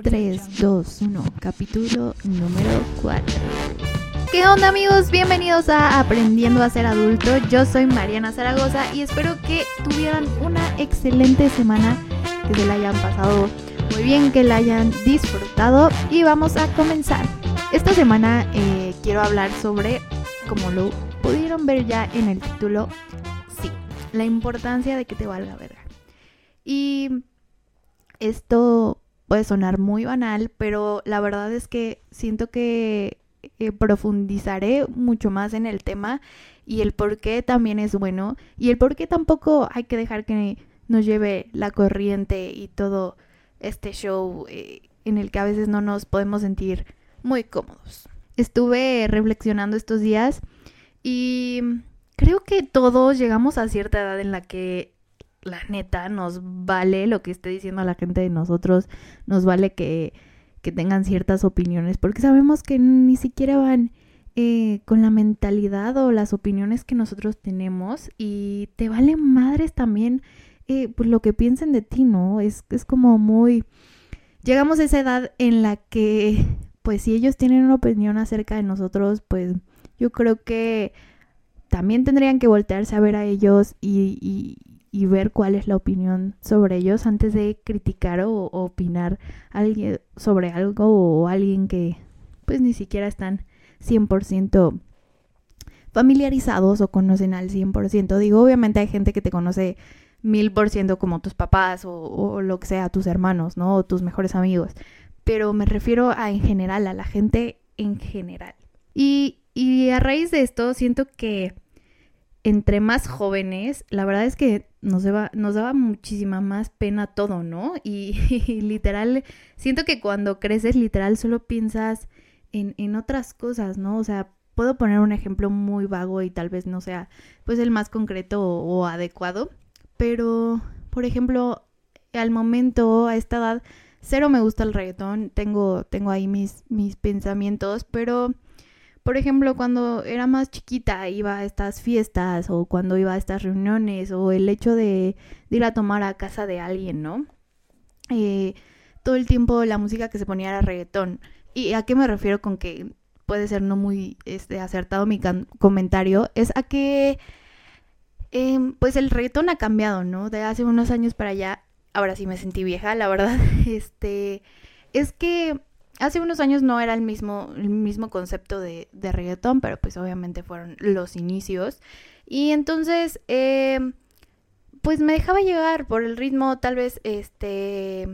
3, 2, 1, capítulo número 4. ¿Qué onda amigos? Bienvenidos a Aprendiendo a ser adulto. Yo soy Mariana Zaragoza y espero que tuvieran una excelente semana, que se la hayan pasado muy bien, que la hayan disfrutado y vamos a comenzar. Esta semana eh, quiero hablar sobre, como lo pudieron ver ya en el título, sí, la importancia de que te valga verga. Y esto puede sonar muy banal, pero la verdad es que siento que eh, profundizaré mucho más en el tema y el por qué también es bueno y el por qué tampoco hay que dejar que nos lleve la corriente y todo este show eh, en el que a veces no nos podemos sentir muy cómodos. Estuve reflexionando estos días y creo que todos llegamos a cierta edad en la que la neta, nos vale lo que esté diciendo la gente de nosotros, nos vale que, que tengan ciertas opiniones, porque sabemos que ni siquiera van eh, con la mentalidad o las opiniones que nosotros tenemos y te vale madres también eh, pues lo que piensen de ti, ¿no? Es, es como muy... Llegamos a esa edad en la que, pues si ellos tienen una opinión acerca de nosotros, pues yo creo que también tendrían que voltearse a ver a ellos y, y ver cuál es la opinión sobre ellos antes de criticar o, opinar alguien sobre algo o alguien que pues ni siquiera están 100% familiarizados o conocen al 100%. Digo, obviamente hay gente que te conoce mil por ciento como tus papás o, o, lo que sea, tus hermanos, ¿no? O tus mejores amigos. Pero me refiero a en general, a la gente en general. Y, y a raíz de esto siento que entre más jóvenes, la verdad es que nos daba, nos daba muchísima más pena todo, ¿no? Y, literal, siento que cuando creces, literal, solo piensas en, en, otras cosas, ¿no? O sea, puedo poner un ejemplo muy vago y tal vez no sea, pues, el más concreto o, adecuado, pero, por ejemplo, al momento, a esta edad, cero me gusta el reggaetón, tengo, tengo ahí mis, mis pensamientos, pero por ejemplo, cuando era más chiquita iba a estas fiestas o cuando iba a estas reuniones o el hecho de, ir a tomar a casa de alguien, ¿no? Eh, todo el tiempo la música que se ponía era reggaetón. ¿Y a qué me refiero con que puede ser no muy este, acertado mi comentario? Es a que em, pues el reggaetón ha cambiado, ¿no? De hace unos años para allá, ahora sí me sentí vieja, la verdad, este, es que hace unos años no era el mismo, el mismo concepto de, de reggaetón, pero pues obviamente fueron los inicios. Y entonces, eh, pues me dejaba llegar por el ritmo, tal vez, este,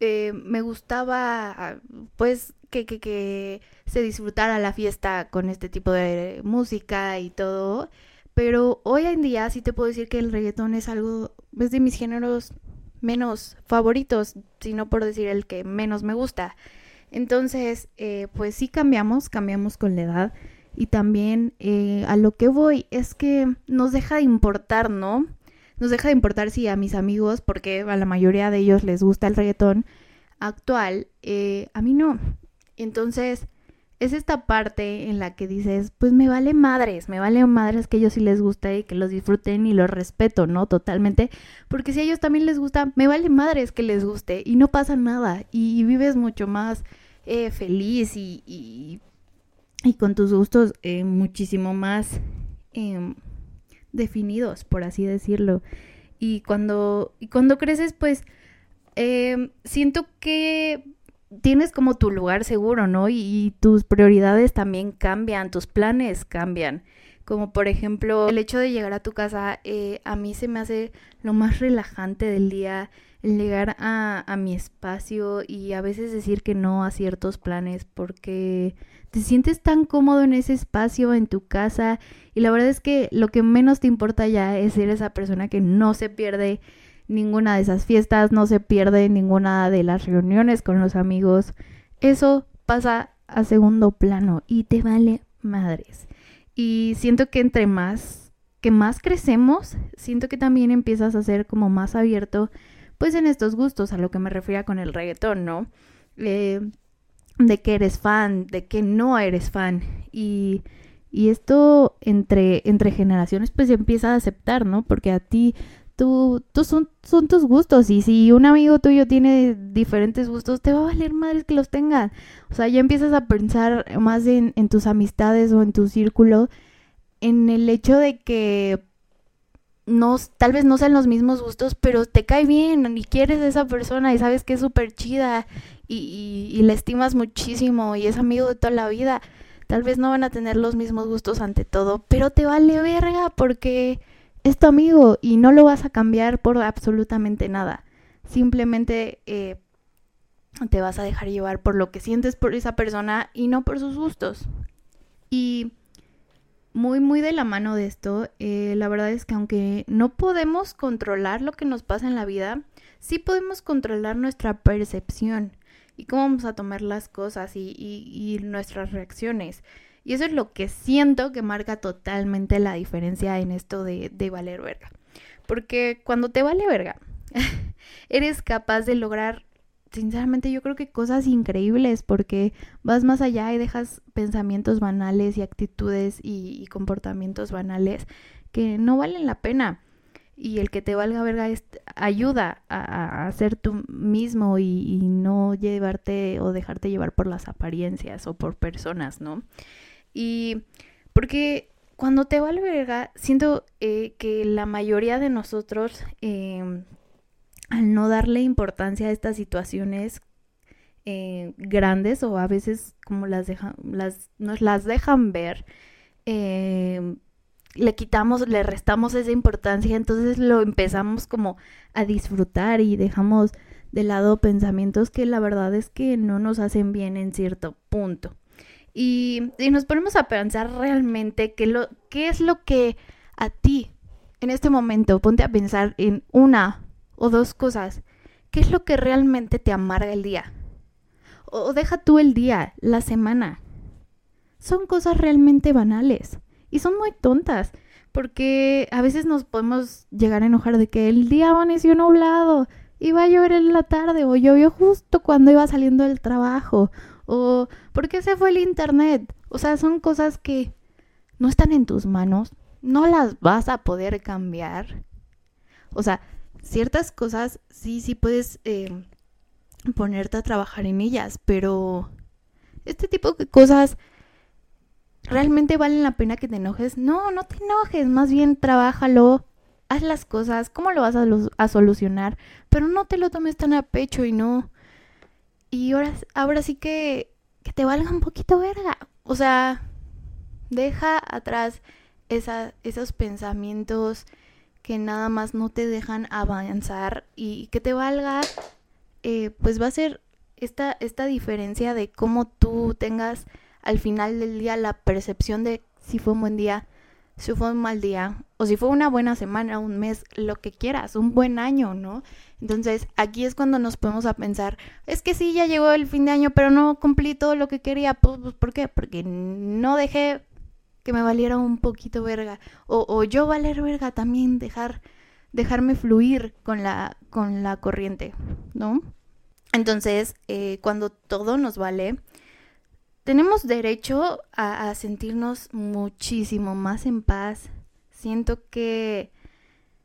eh, me gustaba, pues, que, que, que se disfrutara la fiesta con este tipo de música y todo. Pero hoy en día sí te puedo decir que el reggaetón es algo, es de mis géneros menos favoritos, sino por decir el que menos me gusta. Entonces, eh, pues sí cambiamos, cambiamos con la edad. Y también eh, a lo que voy es que nos deja de importar, ¿no? Nos deja de importar si a mis amigos, porque a la mayoría de ellos les gusta el reggaetón actual, eh, a mí no. Entonces, es esta parte en la que dices, pues me vale madres, me vale madres que ellos sí les gusta y que los disfruten y los respeto, ¿no? Totalmente, porque si a ellos también les gusta, me vale madres que les guste y no pasa nada y, vives mucho más eh, feliz y, y, con tus gustos eh, muchísimo más em, definidos, por así decirlo. Y cuando, y cuando creces, pues em, siento que tienes como tu lugar seguro, ¿no? Y, tus prioridades también cambian, tus planes cambian. Como por ejemplo, el hecho de llegar a tu casa, eh, a mí se me hace lo más relajante del día, el llegar a, a mi espacio y a veces decir que no a ciertos planes porque te sientes tan cómodo en ese espacio, en tu casa, y la verdad es que lo que menos te importa ya es ser esa persona que no se pierde ninguna de esas fiestas, no se pierde ninguna de las reuniones con los amigos. Eso pasa a segundo plano y te vale madres. Y siento que entre más que más crecemos, siento que también empiezas a ser como más abierto, pues en estos gustos, a lo que me refiero con el reggaetón, ¿no? Eh, de que eres fan, de que no eres fan. Y, y esto entre, entre generaciones, pues se empieza a aceptar, ¿no? Porque a ti tú, tú son, son tus gustos y si un amigo tuyo tiene diferentes gustos, te va a valer madre que los tengan. O sea, ya empiezas a pensar más en, en tus amistades o en tu círculo, en el hecho de que no, tal vez no sean los mismos gustos, pero te cae bien y quieres a esa persona y sabes que es súper chida y, y, y la estimas muchísimo y es amigo de toda la vida. Tal vez no van a tener los mismos gustos ante todo, pero te vale verga porque es tu amigo y no lo vas a cambiar por absolutamente nada. Simplemente eh, te vas a dejar llevar por lo que sientes por esa persona y no por sus gustos. Y muy, muy de la mano de esto, eh, la verdad es que aunque no podemos controlar lo que nos pasa en la vida, sí podemos controlar nuestra percepción y cómo vamos a tomar las cosas y, y, y nuestras reacciones. Y eso es lo que siento que marca totalmente la diferencia en esto de, de valer verga. Porque cuando te vale verga, eres capaz de lograr, sinceramente yo creo que cosas increíbles, porque vas más allá y dejas pensamientos banales y actitudes y, comportamientos banales que no valen la pena. Y el que te valga verga es, ayuda a, a ser tú mismo y no llevarte o dejarte llevar por las apariencias o por personas, ¿no? Y porque cuando te va verga, siento eh, que la mayoría de nosotros, eh, al no darle importancia a estas situaciones eh, grandes o a veces como las dejan, las, nos las dejan ver, eh, le quitamos, le restamos esa importancia, entonces lo empezamos como a disfrutar y dejamos de lado pensamientos que la verdad es que no nos hacen bien en cierto punto. Y, nos ponemos a pensar realmente qué, lo, qué es lo que a ti, en este momento, ponte a pensar en una o dos cosas. ¿Qué es lo que realmente te amarga el día? O deja tú el día, la semana. Son cosas realmente banales y son muy tontas porque a veces nos podemos llegar a enojar de que el día amaneció nublado, iba a llover en la tarde o llovió justo cuando iba saliendo del trabajo o ¿por qué se fue el internet? O sea, son cosas que no están en tus manos, no las vas a poder cambiar. O sea, ciertas cosas sí, sí puedes eh, ponerte a trabajar en ellas, pero este tipo de cosas realmente valen la pena que te enojes. No, no te enojes, más bien trabájalo, haz las cosas, cómo lo vas a, a solucionar, pero no te lo tomes tan a pecho y no y ahora, ahora sí que, que te valga un poquito verga. O sea, deja atrás esa, esos pensamientos que nada más no te dejan avanzar y que te valga, eh, pues va a ser esta, esta diferencia de cómo tú tengas al final del día la percepción de si fue un buen día, si fue un mal día, o si fue una buena semana, un mes, lo que quieras, un buen año, ¿no? Entonces, aquí es cuando nos podemos a pensar, es que sí, ya llegó el fin de año, pero no cumplí todo lo que quería. Pues, pues ¿por qué? Porque no dejé que me valiera un poquito verga. O, o yo valer verga también, dejar, dejarme fluir con la, con la corriente, ¿no? Entonces, eh, cuando todo nos vale, tenemos derecho a, sentirnos muchísimo más en paz. Siento que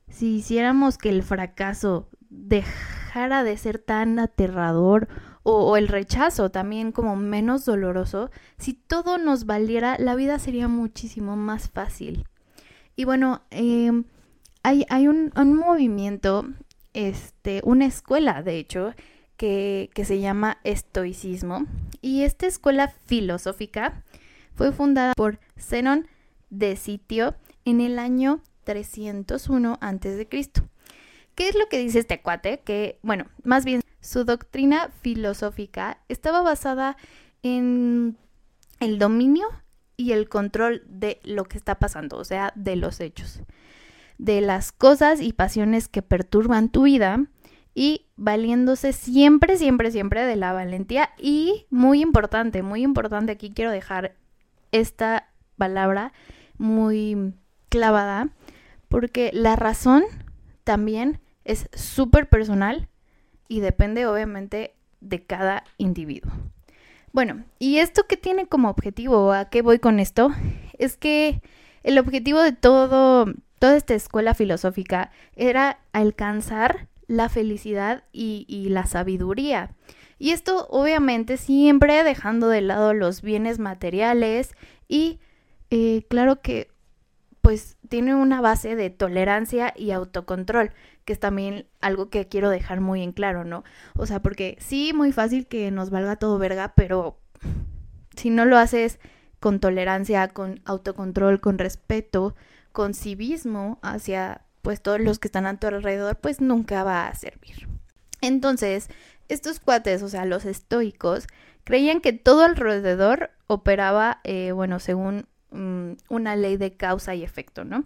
si hiciéramos que el fracaso dejara de ser tan aterrador o, el rechazo también como menos doloroso, si todo nos valiera, la vida sería muchísimo más fácil. Y bueno, eh, hay, hay un, un, movimiento, este, una escuela, de hecho, que, se llama estoicismo. Y esta escuela filosófica fue fundada por Zenón de Sitio en el año 301 a.C. ¿Qué es lo que dice este cuate? Que, bueno, más bien su doctrina filosófica estaba basada en el dominio y el control de lo que está pasando, o sea, de los hechos, de las cosas y pasiones que perturban tu vida y valiéndose siempre, siempre, siempre de la valentía y muy importante, muy importante, aquí quiero dejar esta palabra muy clavada, porque la razón también es súper personal y depende obviamente de cada individuo. Bueno, ¿y esto qué tiene como objetivo? ¿A qué voy con esto? Es que el objetivo de todo, toda esta escuela filosófica era alcanzar la felicidad y, la sabiduría. Y esto obviamente siempre dejando de lado los bienes materiales y eh, claro que pues tiene una base de tolerancia y autocontrol, que es también algo que quiero dejar muy en claro, ¿no? O sea, porque sí, muy fácil que nos valga todo verga, pero si no lo haces con tolerancia, con autocontrol, con respeto, con civismo hacia pues todos los que están a tu alrededor, pues nunca va a servir. Entonces, estos cuates, o sea, los estoicos, creían que todo alrededor operaba, eh, bueno, según mm, una ley de causa y efecto, ¿no?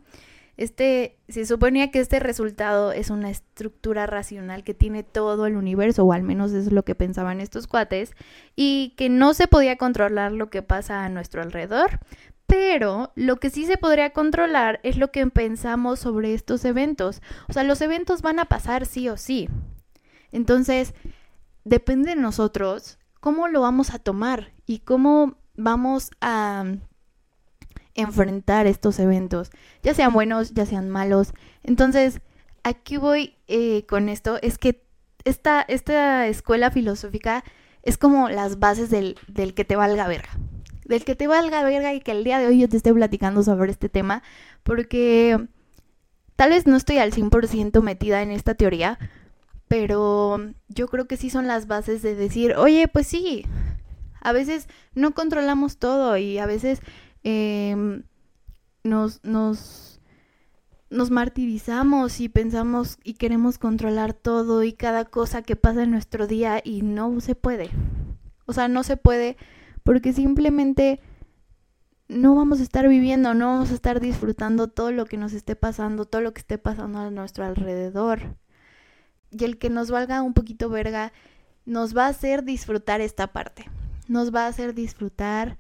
Este, se suponía que este resultado es una estructura racional que tiene todo el universo, o al menos es lo que pensaban estos cuates, y que no se podía controlar lo que pasa a nuestro alrededor, pero lo que sí se podría controlar es lo que pensamos sobre estos eventos. O sea, los eventos van a pasar sí o sí. Entonces, depende de nosotros cómo lo vamos a tomar y cómo vamos a enfrentar estos eventos, ya sean buenos, ya sean malos. Entonces, aquí voy eh, con esto, es que esta, esta escuela filosófica es como las bases del, del que te valga verga del que te valga verga y que el día de hoy yo te esté platicando sobre este tema, porque tal vez no estoy al 100% metida en esta teoría, pero yo creo que sí son las bases de decir, oye, pues sí, a veces no controlamos todo y a veces em, nos, nos, nos martirizamos y pensamos y queremos controlar todo y cada cosa que pasa en nuestro día y no se puede. O sea, no se puede porque simplemente no vamos a estar viviendo, no vamos a estar disfrutando todo lo que nos esté pasando, todo lo que esté pasando a nuestro alrededor. Y el que nos valga un poquito verga nos va a hacer disfrutar esta parte, nos va a hacer disfrutar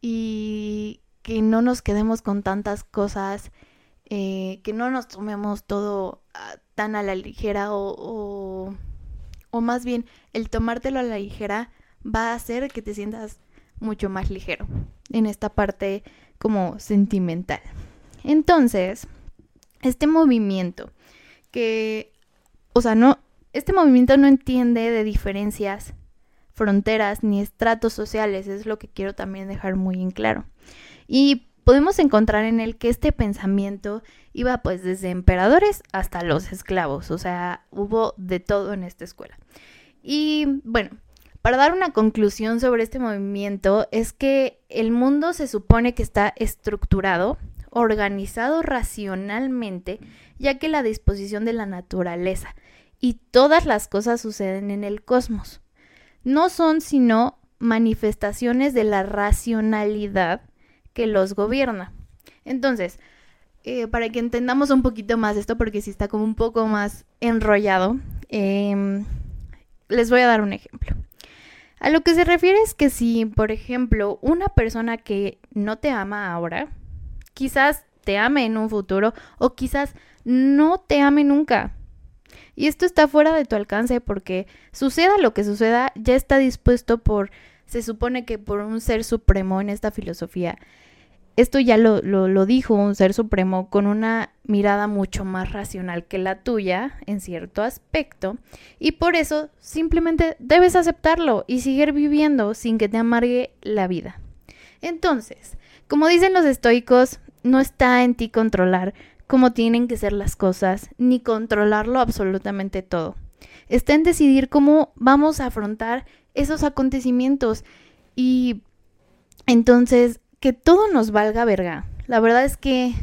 y que no nos quedemos con tantas cosas, eh, que no nos tomemos todo ah, tan a la ligera o, o, o más bien el tomártelo a la ligera va a hacer que te sientas mucho más ligero en esta parte como sentimental. Entonces, este movimiento que, o sea, no, este movimiento no entiende de diferencias, fronteras ni estratos sociales, es lo que quiero también dejar muy en claro. Y podemos encontrar en él que este pensamiento iba pues desde emperadores hasta los esclavos, o sea, hubo de todo en esta escuela. Y bueno, para dar una conclusión sobre este movimiento es que el mundo se supone que está estructurado, organizado racionalmente, ya que la disposición de la naturaleza y todas las cosas suceden en el cosmos. No son sino manifestaciones de la racionalidad que los gobierna. Entonces, eh, para que entendamos un poquito más esto, porque si está como un poco más enrollado, em, les voy a dar un ejemplo. A lo que se refiere es que si, por ejemplo, una persona que no te ama ahora, quizás te ame en un futuro o quizás no te ame nunca. Y esto está fuera de tu alcance porque suceda lo que suceda, ya está dispuesto por, se supone que por un ser supremo en esta filosofía, esto ya lo, lo, dijo un ser supremo con una mirada mucho más racional que la tuya en cierto aspecto y por eso simplemente debes aceptarlo y seguir viviendo sin que te amargue la vida. Entonces, como dicen los estoicos, no está en ti controlar cómo tienen que ser las cosas ni controlarlo absolutamente todo. Está en decidir cómo vamos a afrontar esos acontecimientos y entonces que todo nos valga verga. La verdad es que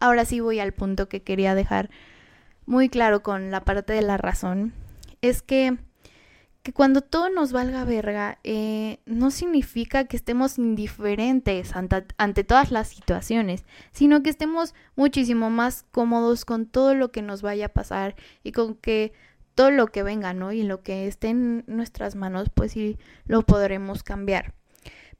ahora sí voy al punto que quería dejar muy claro con la parte de la razón. Es que, que cuando todo nos valga verga, eh, no significa que estemos indiferentes ante, ante todas las situaciones, sino que estemos muchísimo más cómodos con todo lo que nos vaya a pasar y con que todo lo que venga, ¿no? Y lo que esté en nuestras manos, pues sí lo podremos cambiar.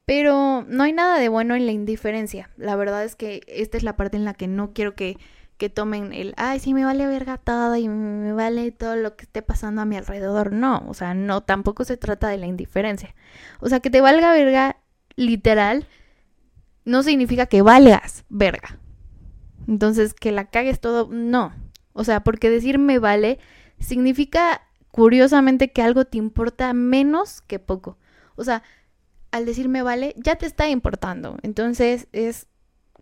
Pero no hay nada de bueno en la indiferencia. La verdad es que esta es la parte en la que no quiero que, que tomen el, ay, sí, me vale verga todo y me vale todo lo que esté pasando a mi alrededor. No, o sea, no, tampoco se trata de la indiferencia. O sea, que te valga verga literal no significa que valgas verga. Entonces, que la cagues todo, no. O sea, porque decir me vale significa curiosamente que algo te importa menos que poco. O sea, al decir me vale, ya te está importando. Entonces es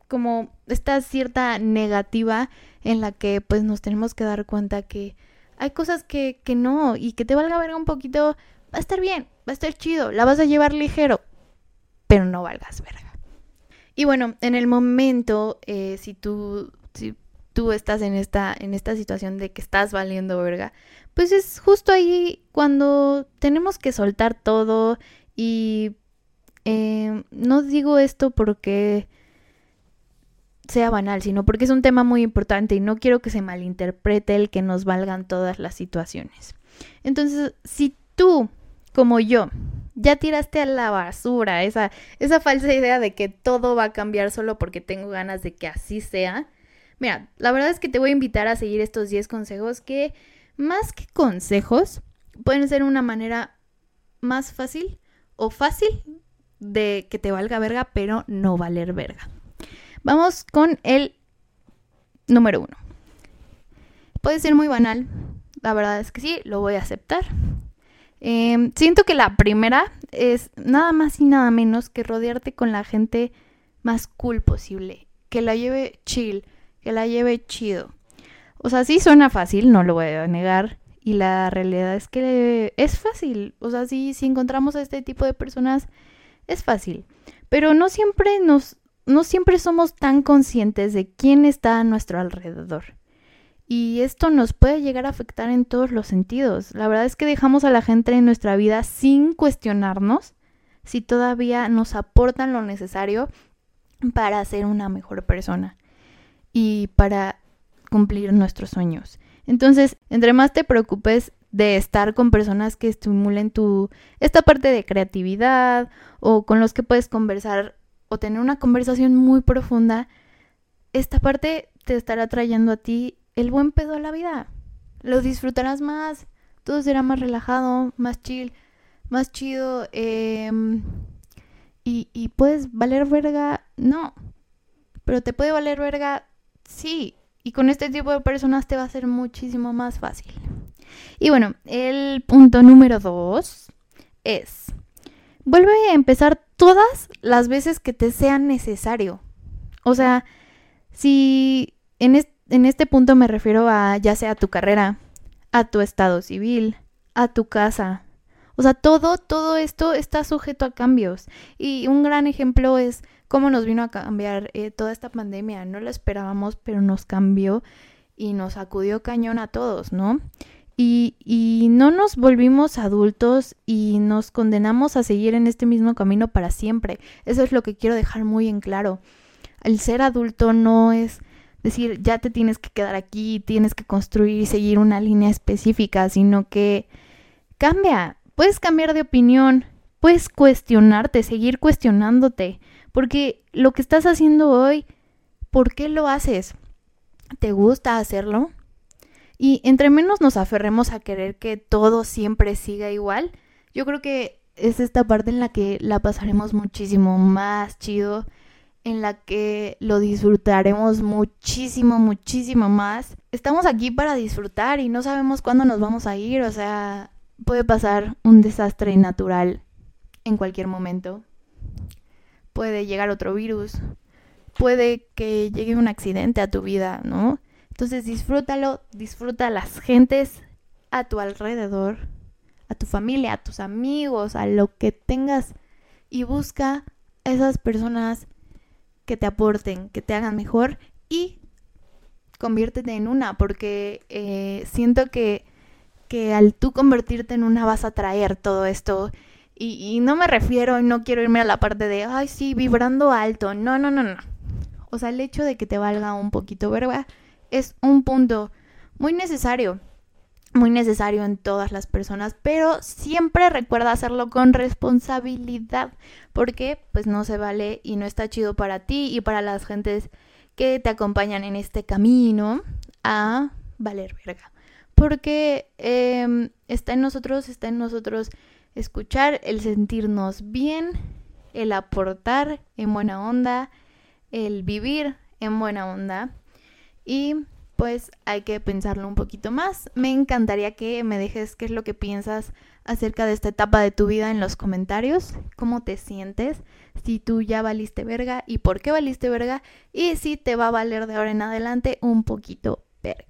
como esta cierta negativa en la que pues nos tenemos que dar cuenta que hay cosas que, que no y que te valga verga un poquito, va a estar bien, va a estar chido, la vas a llevar ligero, pero no valgas verga. Y bueno, en el momento, eh, si tú, si tú estás en esta, en esta situación de que estás valiendo verga, pues es justo ahí cuando tenemos que soltar todo y eh, no digo esto porque sea banal, sino porque es un tema muy importante y no quiero que se malinterprete el que nos valgan todas las situaciones. Entonces, si tú, como yo, ya tiraste a la basura esa, esa falsa idea de que todo va a cambiar solo porque tengo ganas de que así sea, mira, la verdad es que te voy a invitar a seguir estos 10 consejos que, más que consejos, pueden ser una manera más fácil o fácil de que te valga verga, pero no valer verga. Vamos con el número uno. Puede ser muy banal, la verdad es que sí, lo voy a aceptar. Em, siento que la primera es nada más y nada menos que rodearte con la gente más cool posible, que la lleve chill, que la lleve chido. O sea, sí suena fácil, no lo voy a negar, y la realidad es que es fácil. O sea, sí, si encontramos a este tipo de personas, es fácil. Pero no siempre nos no siempre somos tan conscientes de quién está a nuestro alrededor. Y esto nos puede llegar a afectar en todos los sentidos. La verdad es que dejamos a la gente en nuestra vida sin cuestionarnos si todavía nos aportan lo necesario para ser una mejor persona y para cumplir nuestros sueños. Entonces, entre más te preocupes de estar con personas que estimulen tu esta parte de creatividad o con los que puedes conversar o tener una conversación muy profunda, esta parte te estará trayendo a ti el buen pedo a la vida. Lo disfrutarás más, todo será más relajado, más chill, más chido. Em, y, y puedes valer verga, no. Pero te puede valer verga, sí. Y con este tipo de personas te va a ser muchísimo más fácil. Y bueno, el punto número dos es, vuelve a empezar todas las veces que te sea necesario. O sea, si en, este punto me refiero a ya sea tu carrera, a tu estado civil, a tu casa. O sea, todo, todo esto está sujeto a cambios. Y un gran ejemplo es cómo nos vino a cambiar eh, toda esta pandemia. No lo esperábamos, pero nos cambió y nos acudió cañón a todos, ¿no? Y, no nos volvimos adultos y nos condenamos a seguir en este mismo camino para siempre. Eso es lo que quiero dejar muy en claro. El ser adulto no es decir, ya te tienes que quedar aquí, tienes que construir y seguir una línea específica, sino que cambia, puedes cambiar de opinión, puedes cuestionarte, seguir cuestionándote, porque lo que estás haciendo hoy, ¿por qué lo haces? ¿Te gusta hacerlo? Y entre menos nos aferremos a querer que todo siempre siga igual, yo creo que es esta parte en la que la pasaremos muchísimo más chido, en la que lo disfrutaremos muchísimo, muchísimo más. Estamos aquí para disfrutar y no sabemos cuándo nos vamos a ir, o sea, puede pasar un desastre natural en cualquier momento. Puede llegar otro virus, puede que llegue un accidente a tu vida, ¿no? Entonces disfrútalo, disfruta a las gentes a tu alrededor, a tu familia, a tus amigos, a lo que tengas y busca esas personas que te aporten, que te hagan mejor y conviértete en una, porque eh, siento que, que al tú convertirte en una vas a traer todo esto. Y, y no me refiero, no quiero irme a la parte de, ay, sí, vibrando alto. No, no, no, no. O sea, el hecho de que te valga un poquito verga es un punto muy necesario, muy necesario en todas las personas, pero siempre recuerda hacerlo con responsabilidad, porque pues no se vale y no está chido para ti y para las gentes que te acompañan en este camino a valer verga. Porque em, está en nosotros, está en nosotros escuchar, el sentirnos bien, el aportar en buena onda, el vivir en buena onda y pues hay que pensarlo un poquito más. Me encantaría que me dejes qué es lo que piensas acerca de esta etapa de tu vida en los comentarios, cómo te sientes, si tú ya valiste verga y por qué valiste verga y si te va a valer de ahora en adelante un poquito verga.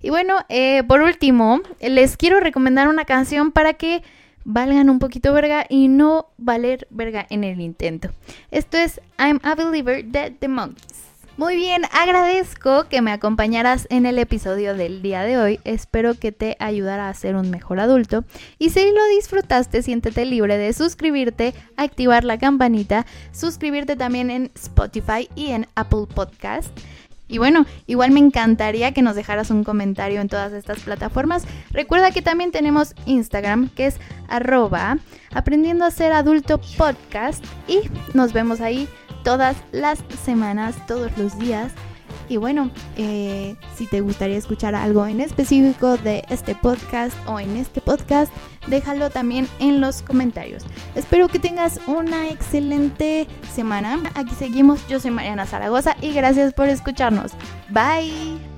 Y bueno, eh, por último, les quiero recomendar una canción para que valgan un poquito verga y no valer verga en el intento. Esto es I'm a Believer de The Monkeys. Muy bien, agradezco que me acompañaras en el episodio del día de hoy. Espero que te ayudara a ser un mejor adulto. Y si lo disfrutaste, siéntete libre de suscribirte, activar la campanita, suscribirte también en Spotify y en Apple Podcast. Y bueno, igual me encantaría que nos dejaras un comentario en todas estas plataformas. Recuerda que también tenemos Instagram, que es arroba aprendiendo a ser adulto podcast. Y nos vemos ahí todas las semanas, todos los días. Y bueno, eh, si te gustaría escuchar algo en específico de este podcast o en este podcast, déjalo también en los comentarios. Espero que tengas una excelente semana. Aquí seguimos, yo soy Mariana Zaragoza y gracias por escucharnos. Bye.